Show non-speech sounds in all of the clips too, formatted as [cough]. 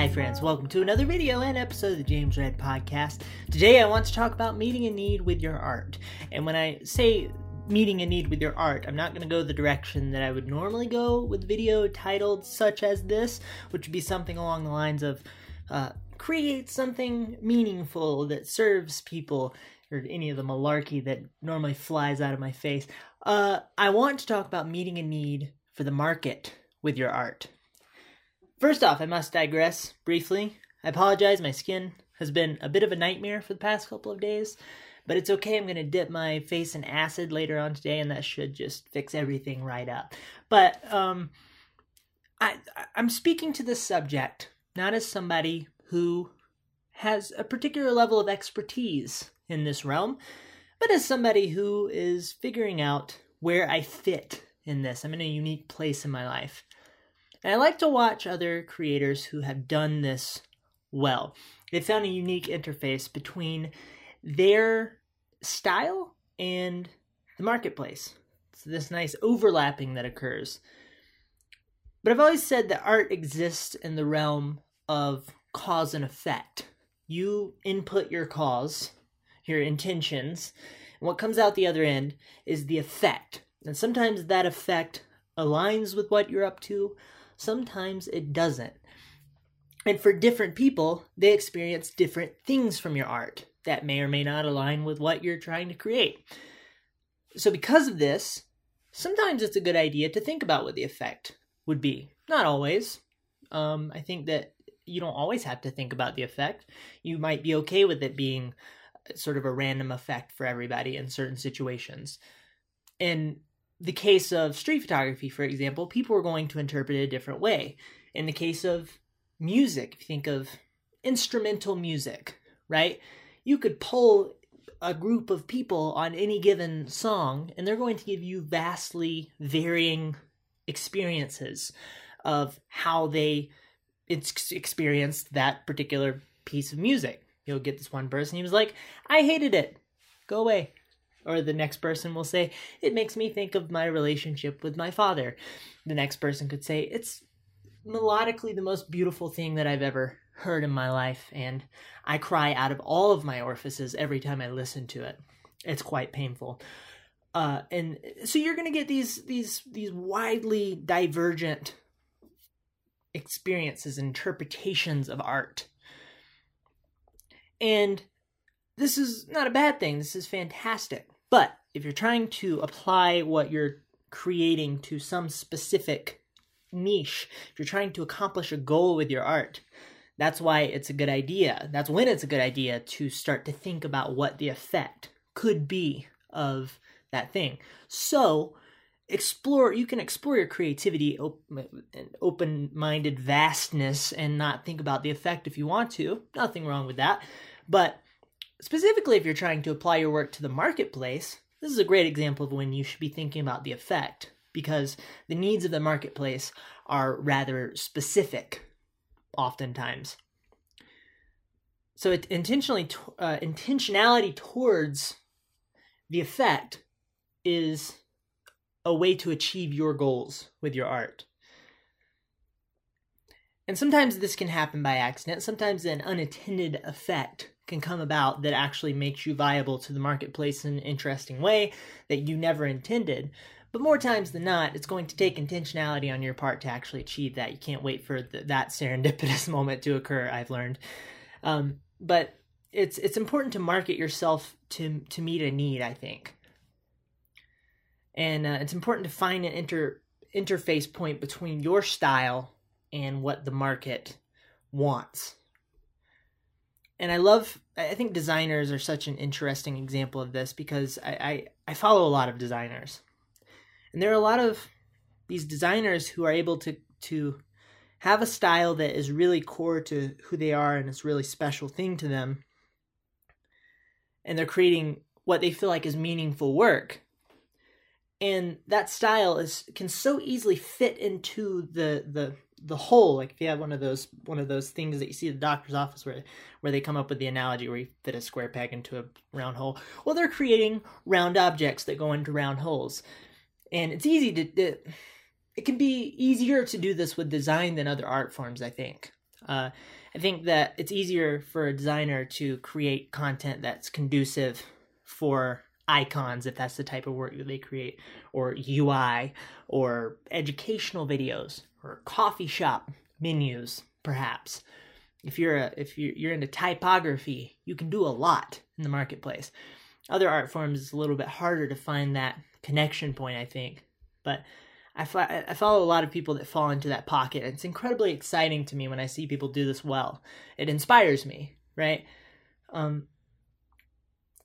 Hi, friends. Welcome to another video and episode of the James Red Podcast. Today, I want to talk about meeting a need with your art. And when I say meeting a need with your art, I'm not going to go the direction that I would normally go with video titled such as this, which would be something along the lines of uh, create something meaningful that serves people, or any of the malarkey that normally flies out of my face. Uh, I want to talk about meeting a need for the market with your art. First off, I must digress briefly. I apologize, my skin has been a bit of a nightmare for the past couple of days, but it's okay. I'm going to dip my face in acid later on today, and that should just fix everything right up. But um, I, I'm speaking to this subject not as somebody who has a particular level of expertise in this realm, but as somebody who is figuring out where I fit in this. I'm in a unique place in my life. And I like to watch other creators who have done this well. They found a unique interface between their style and the marketplace. It's this nice overlapping that occurs. But I've always said that art exists in the realm of cause and effect. You input your cause, your intentions, and what comes out the other end is the effect. And sometimes that effect aligns with what you're up to, sometimes it doesn't. And for different people, they experience different things from your art that may or may not align with what you're trying to create. So, because of this, sometimes it's a good idea to think about what the effect would be. Not always. Um, I think that you don't always have to think about the effect. You might be okay with it being sort of a random effect for everybody in certain situations. In the case of street photography, for example, people are going to interpret it a different way. In the case of music, if you think of instrumental music, right? You could pull a group of people on any given song, and they're going to give you vastly varying experiences of how they experienced that particular piece of music. You'll get this one person, he was like, I hated it. Go away. Or the next person will say, It makes me think of my relationship with my father. The next person could say, It's melodically the most beautiful thing that I've ever heard in my life, and I cry out of all of my orifices every time I listen to it. It's quite painful. Uh, and so you're going to get these these these widely divergent experiences interpretations of art and this is not a bad thing. This is fantastic. But if you're trying to apply what you're creating to some specific niche, if you're trying to accomplish a goal with your art, that's why it's a good idea. That's when it's a good idea to start to think about what the effect could be of that thing. So, explore you can explore your creativity and open-minded vastness and not think about the effect if you want to nothing wrong with that but specifically, if you're trying to apply your work to the marketplace, this is a great example of when you should be thinking about the effect because the needs of the marketplace are rather specific oftentimes. So it intentionally uh, intentionality towards the effect is a way to achieve your goals with your art. And sometimes this can happen by accident. Sometimes an unattended effect can come about that actually makes you viable to the marketplace in an interesting way that you never intended. But more times than not, it's going to take intentionality on your part to actually achieve that. You can't wait for that serendipitous [laughs] moment to occur. I've learned, um, but it's it's important to market yourself to to meet a need. I think, and uh, it's important to find an inter interface point between your style and what the market wants and I love I think designers are such an interesting example of this because I, I, I follow a lot of designers. And there are a lot of these designers who are able to to have a style that is really core to who they are and it's really special thing to them. And they're creating what they feel like is meaningful work. And that style is can so easily fit into the the the hole like if you have one of those one of those things that you see at the doctor's office where where they come up with the analogy where you fit a square peg into a round hole well they're creating round objects that go into round holes. And it's easy to it, it can be easier to do this with design than other art forms i think. Uh, I think that it's easier for a designer to create content that's conducive for icons, if that's the type of work that they create, or UI, or educational videos, or coffee shop menus, perhaps. If you're a, if you're, into typography, you can do a lot in the marketplace. Other art forms is a little bit harder to find that connection point, I think. But I, I follow a lot of people that fall into that pocket. It's incredibly exciting to me when I see people do this well. It inspires me, right? Um,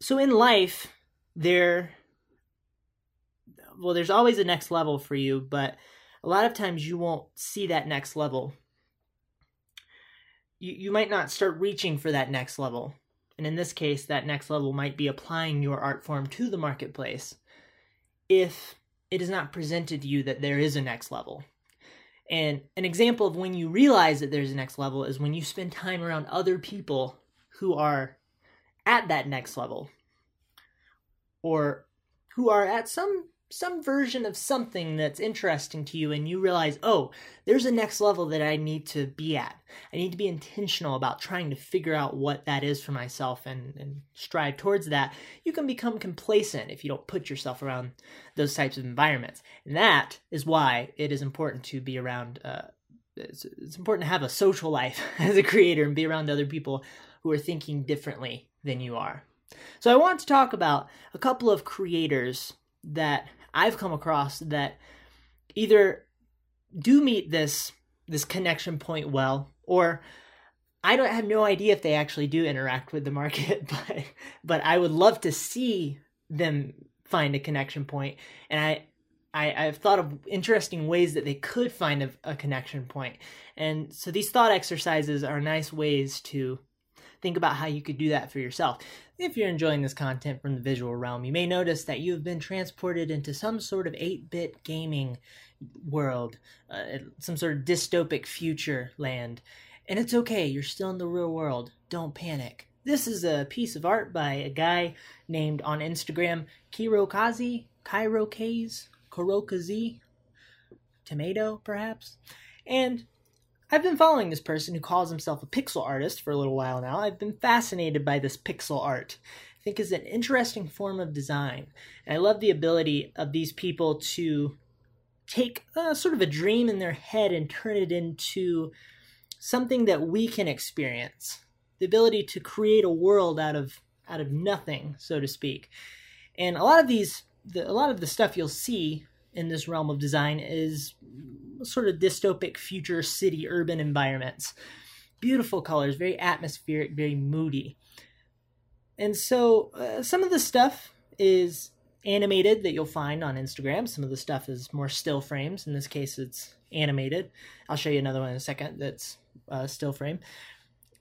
so in life, there, well, there's always a next level for you, but a lot of times you won't see that next level. You, you might not start reaching for that next level. And in this case, that next level might be applying your art form to the marketplace if it is not presented to you that there is a next level. And an example of when you realize that there's a next level is when you spend time around other people who are at that next level or who are at some some version of something that's interesting to you and you realize, oh, there's a next level that I need to be at. I need to be intentional about trying to figure out what that is for myself and, and strive towards that. You can become complacent if you don't put yourself around those types of environments. And that is why it is important to be around, uh, it's, it's important to have a social life [laughs] as a creator and be around other people who are thinking differently than you are. So I want to talk about a couple of creators that I've come across that either do meet this this connection point well or I don't have no idea if they actually do interact with the market, [laughs] but but I would love to see them find a connection point, and I. I, I've thought of interesting ways that they could find a, a connection point. And so these thought exercises are nice ways to think about how you could do that for yourself. If you're enjoying this content from the visual realm, you may notice that you have been transported into some sort of 8 bit gaming world, uh, some sort of dystopic future land. And it's okay, you're still in the real world. Don't panic. This is a piece of art by a guy named on Instagram Kirokazi, Kairokaze, Kurokazi, Tomato, perhaps. And I've been following this person who calls himself a pixel artist for a little while now. I've been fascinated by this pixel art. I think is an interesting form of design. And I love the ability of these people to take uh, sort of a dream in their head and turn it into something that we can experience. The ability to create a world out of out of nothing, so to speak. And a lot of these the, a lot of the stuff you'll see in this realm of design is sort of dystopic future city urban environments. Beautiful colors, very atmospheric, very moody. And so uh, some of the stuff is animated that you'll find on Instagram. Some of the stuff is more still frames. In this case, it's animated. I'll show you another one in a second that's uh, still frame.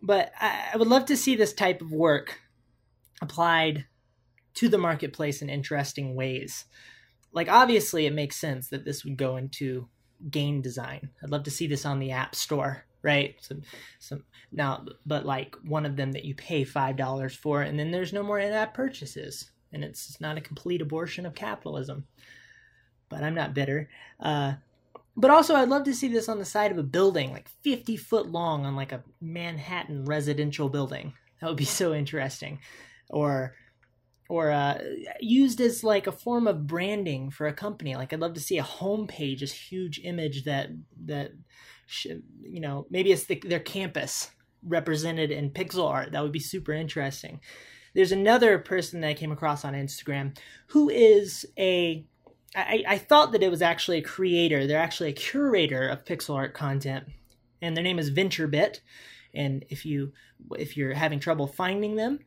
But I, I would love to see this type of work applied to the marketplace in interesting ways like obviously it makes sense that this would go into game design. I'd love to see this on the App Store, right? Some some now but like one of them that you pay $5 for and then there's no more in-app purchases and it's not a complete abortion of capitalism. But I'm not bitter. Uh but also I'd love to see this on the side of a building like 50 foot long on like a Manhattan residential building. That would be so interesting. Or or uh, used as like a form of branding for a company. Like I'd love to see a homepage, this huge image that that you know maybe it's the, their campus represented in pixel art. That would be super interesting. There's another person that I came across on Instagram who is a I, I thought that it was actually a creator. They're actually a curator of pixel art content, and their name is VentureBit. And if you if you're having trouble finding them,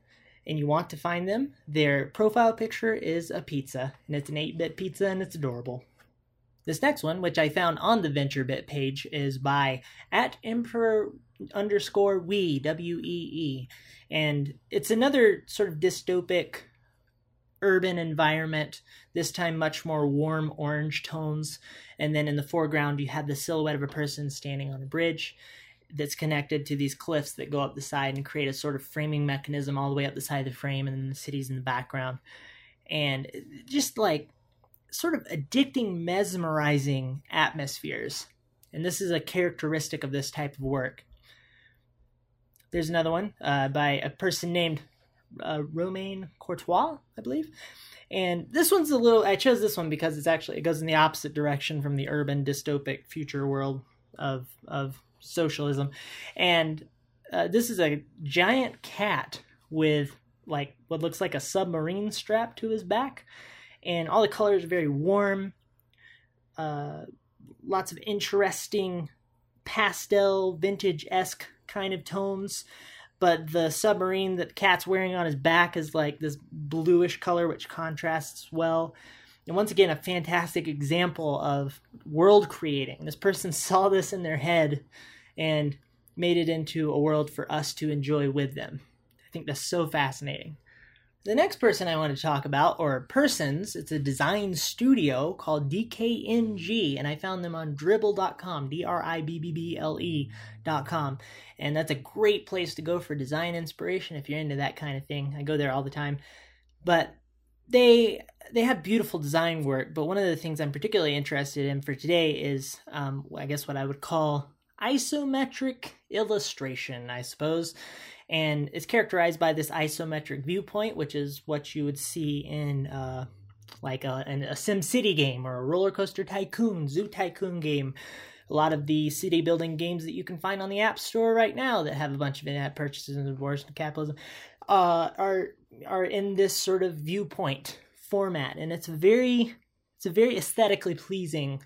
and you want to find them, their profile picture is a pizza, and it's an 8 bit pizza and it's adorable. This next one, which I found on the VentureBit page, is by at Emperor underscore Wee, W E E. And it's another sort of dystopic urban environment, this time much more warm orange tones. And then in the foreground, you have the silhouette of a person standing on a bridge that's connected to these cliffs that go up the side and create a sort of framing mechanism all the way up the side of the frame and then the cities in the background and just like sort of addicting mesmerizing atmospheres and this is a characteristic of this type of work there's another one uh, by a person named uh, Romain Courtois, I believe. And this one's a little. I chose this one because it's actually it goes in the opposite direction from the urban dystopic future world of of socialism, and uh, this is a giant cat with like what looks like a submarine strap to his back, and all the colors are very warm. Uh, lots of interesting pastel, vintage esque kind of tones. But the submarine that cat's wearing on his back is like this bluish color, which contrasts well. And once again, a fantastic example of world creating. This person saw this in their head and made it into a world for us to enjoy with them. I think that's so fascinating. The next person I want to talk about, or persons, it's a design studio called DKNG, and I found them on dribbble.com, D R I B B B L E.com. And that's a great place to go for design inspiration if you're into that kind of thing. I go there all the time. But they they have beautiful design work, but one of the things I'm particularly interested in for today is, um, I guess, what I would call isometric illustration, I suppose and it's characterized by this isometric viewpoint, which is what you would see in uh, like a, a Sim City game or a Roller Coaster Tycoon, Zoo Tycoon game. A lot of the city building games that you can find on the App Store right now that have a bunch of in-app purchases and rewards and capitalism uh, are are in this sort of viewpoint format, and it's very it's a very aesthetically pleasing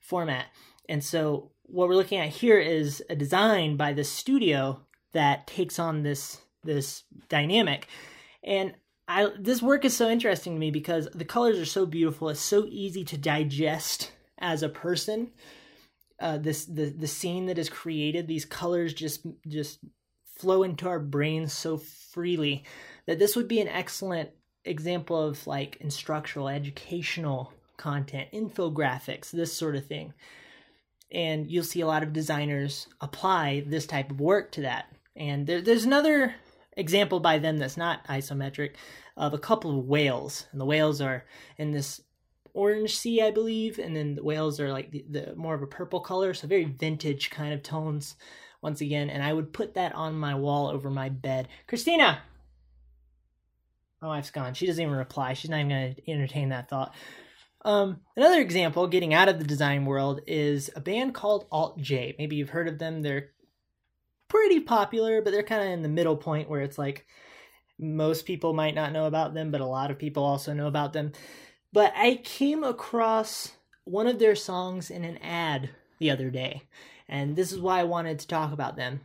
format. And so what we're looking at here is a design by the studio that takes on this this dynamic. And I this work is so interesting to me because the colors are so beautiful. It's so easy to digest as a person. Uh, this the the scene that is created, these colors just just flow into our brains so freely that this would be an excellent example of like instructional, educational content, infographics, this sort of thing. And you'll see a lot of designers apply this type of work to that. And there, there's another example by them that's not isometric of a couple of whales. And the whales are in this orange sea, I believe, and then the whales are like the, the more of a purple color, so very vintage kind of tones once again. And I would put that on my wall over my bed. Christina! My wife's gone. She doesn't even reply. She's not even going to entertain that thought. Um, another example, getting out of the design world, is a band called Alt J. Maybe you've heard of them. They're pretty popular, but they're kind of in the middle point where it's like most people might not know about them, but a lot of people also know about them. But I came across one of their songs in an ad the other day, and this is why I wanted to talk about them.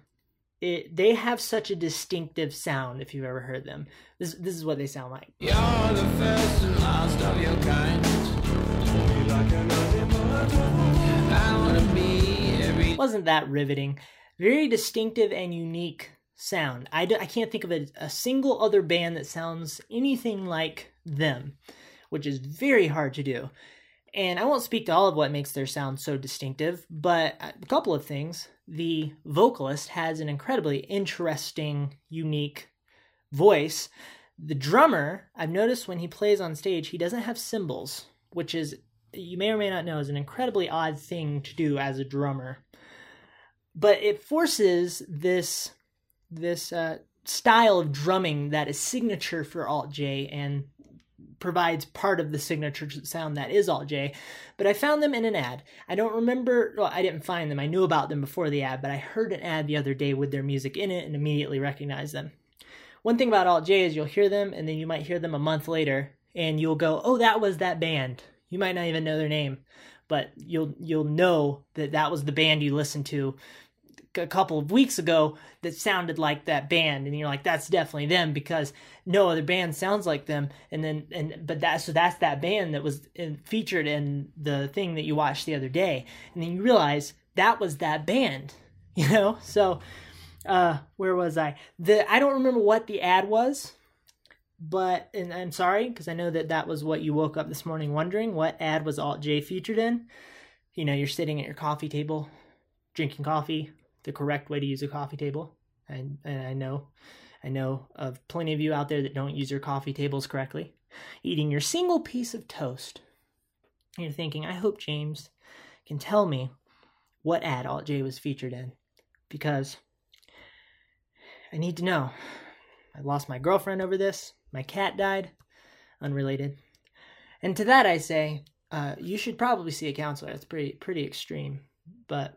It, they have such a distinctive sound if you've ever heard them. This this is what they sound like. You're the first and last of your kind. Wasn't that riveting? very distinctive and unique sound. I, can't think of a, a single other band that sounds anything like them, which is very hard to do. And I won't speak to all of what makes their sound so distinctive, but a couple of things. The vocalist has an incredibly interesting, unique voice. The drummer, I've noticed when he plays on stage, he doesn't have cymbals, which is, you may or may not know, is an incredibly odd thing to do as a drummer but it forces this this uh, style of drumming that is signature for Alt J and provides part of the signature sound that is Alt J. But I found them in an ad. I don't remember. Well, I didn't find them. I knew about them before the ad, but I heard an ad the other day with their music in it and immediately recognized them. One thing about Alt J is you'll hear them and then you might hear them a month later and you'll go, "Oh, that was that band." You might not even know their name, but you'll you'll know that that was the band you listened to a couple of weeks ago that sounded like that band and you're like that's definitely them because no other band sounds like them. And then and but that so that's that band that was in, featured in the thing that you watched the other day. And then you realize that was that band [laughs] you know? So uh where was i? The i don't remember what the ad was but and i'm sorry because i know that that was what you woke up this morning wondering what ad was alt j featured in? You know you're sitting at your coffee table drinking coffee the correct way to use a coffee table. And, and I know I know of plenty of you out there that don't use your coffee tables correctly. Eating your single piece of toast. You're thinking, I hope James can tell me what ad Alt J was featured in. Because I need to know. I lost my girlfriend over this. My cat died. Unrelated. And to that I say, uh, you should probably see a counselor. That's pretty pretty extreme, but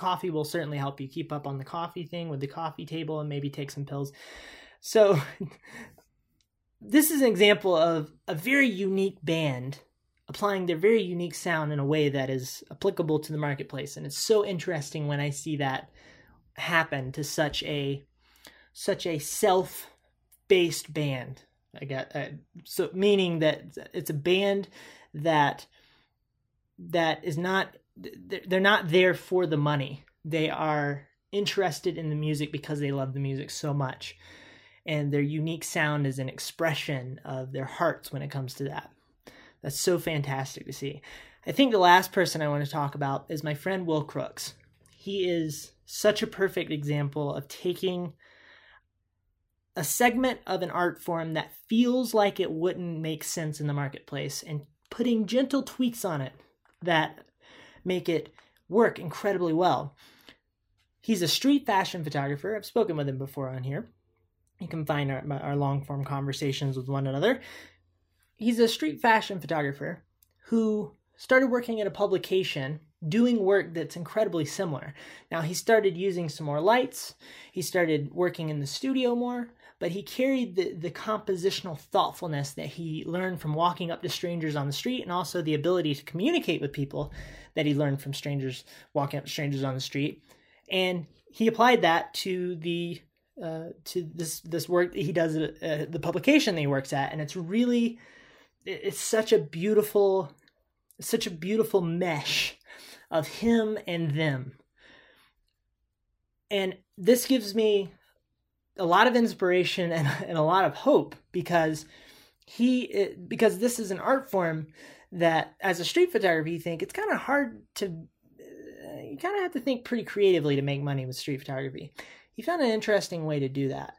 coffee will certainly help you keep up on the coffee thing with the coffee table and maybe take some pills. So [laughs] this is an example of a very unique band applying their very unique sound in a way that is applicable to the marketplace and it's so interesting when I see that happen to such a such a self-based band. I got uh, so meaning that it's a band that that is not they're not there for the money. They are interested in the music because they love the music so much. And their unique sound is an expression of their hearts when it comes to that. That's so fantastic to see. I think the last person I want to talk about is my friend Will Crooks. He is such a perfect example of taking a segment of an art form that feels like it wouldn't make sense in the marketplace and putting gentle tweaks on it that make it work incredibly well. He's a street fashion photographer. I've spoken with him before on here. You can find our, our long form conversations with one another. He's a street fashion photographer who started working at a publication doing work that's incredibly similar. Now, he started using some more lights, he started working in the studio more, but he carried the, the compositional thoughtfulness that he learned from walking up to strangers on the street and also the ability to communicate with people that he learned from strangers walking up to strangers on the street. And he applied that to the uh, to this this work that he does at uh, the publication that he works at, and it's really it's such a beautiful such a beautiful mesh of him and them. And this gives me a lot of inspiration and, [laughs] and a lot of hope because he because this is an art form that as a street photographer you think it's kind of hard to uh, you kind of have to think pretty creatively to make money with street photography. He found an interesting way to do that.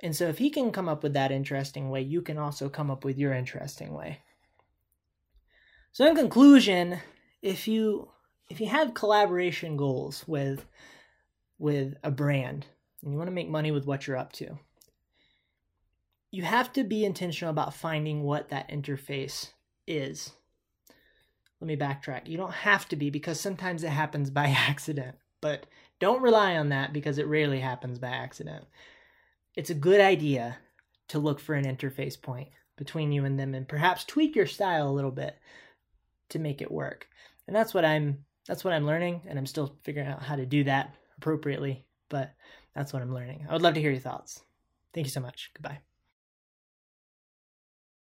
And so if he can come up with that interesting way you can also come up with your interesting way. So in conclusion if you if you have collaboration goals with with a brand and you want to make money with what you're up to, you have to be intentional about finding what that interface is. Let me backtrack. You don't have to be because sometimes it happens by [laughs] accident, but don't rely on that because it rarely happens by accident. It's a good idea to look for an interface point between you and them and perhaps tweak your style a little bit to make it work. And that's what I'm that's what I'm learning and I'm still figuring out how to do that appropriately, but that's what I'm learning. I would love to hear your thoughts. Thank you so much. Goodbye.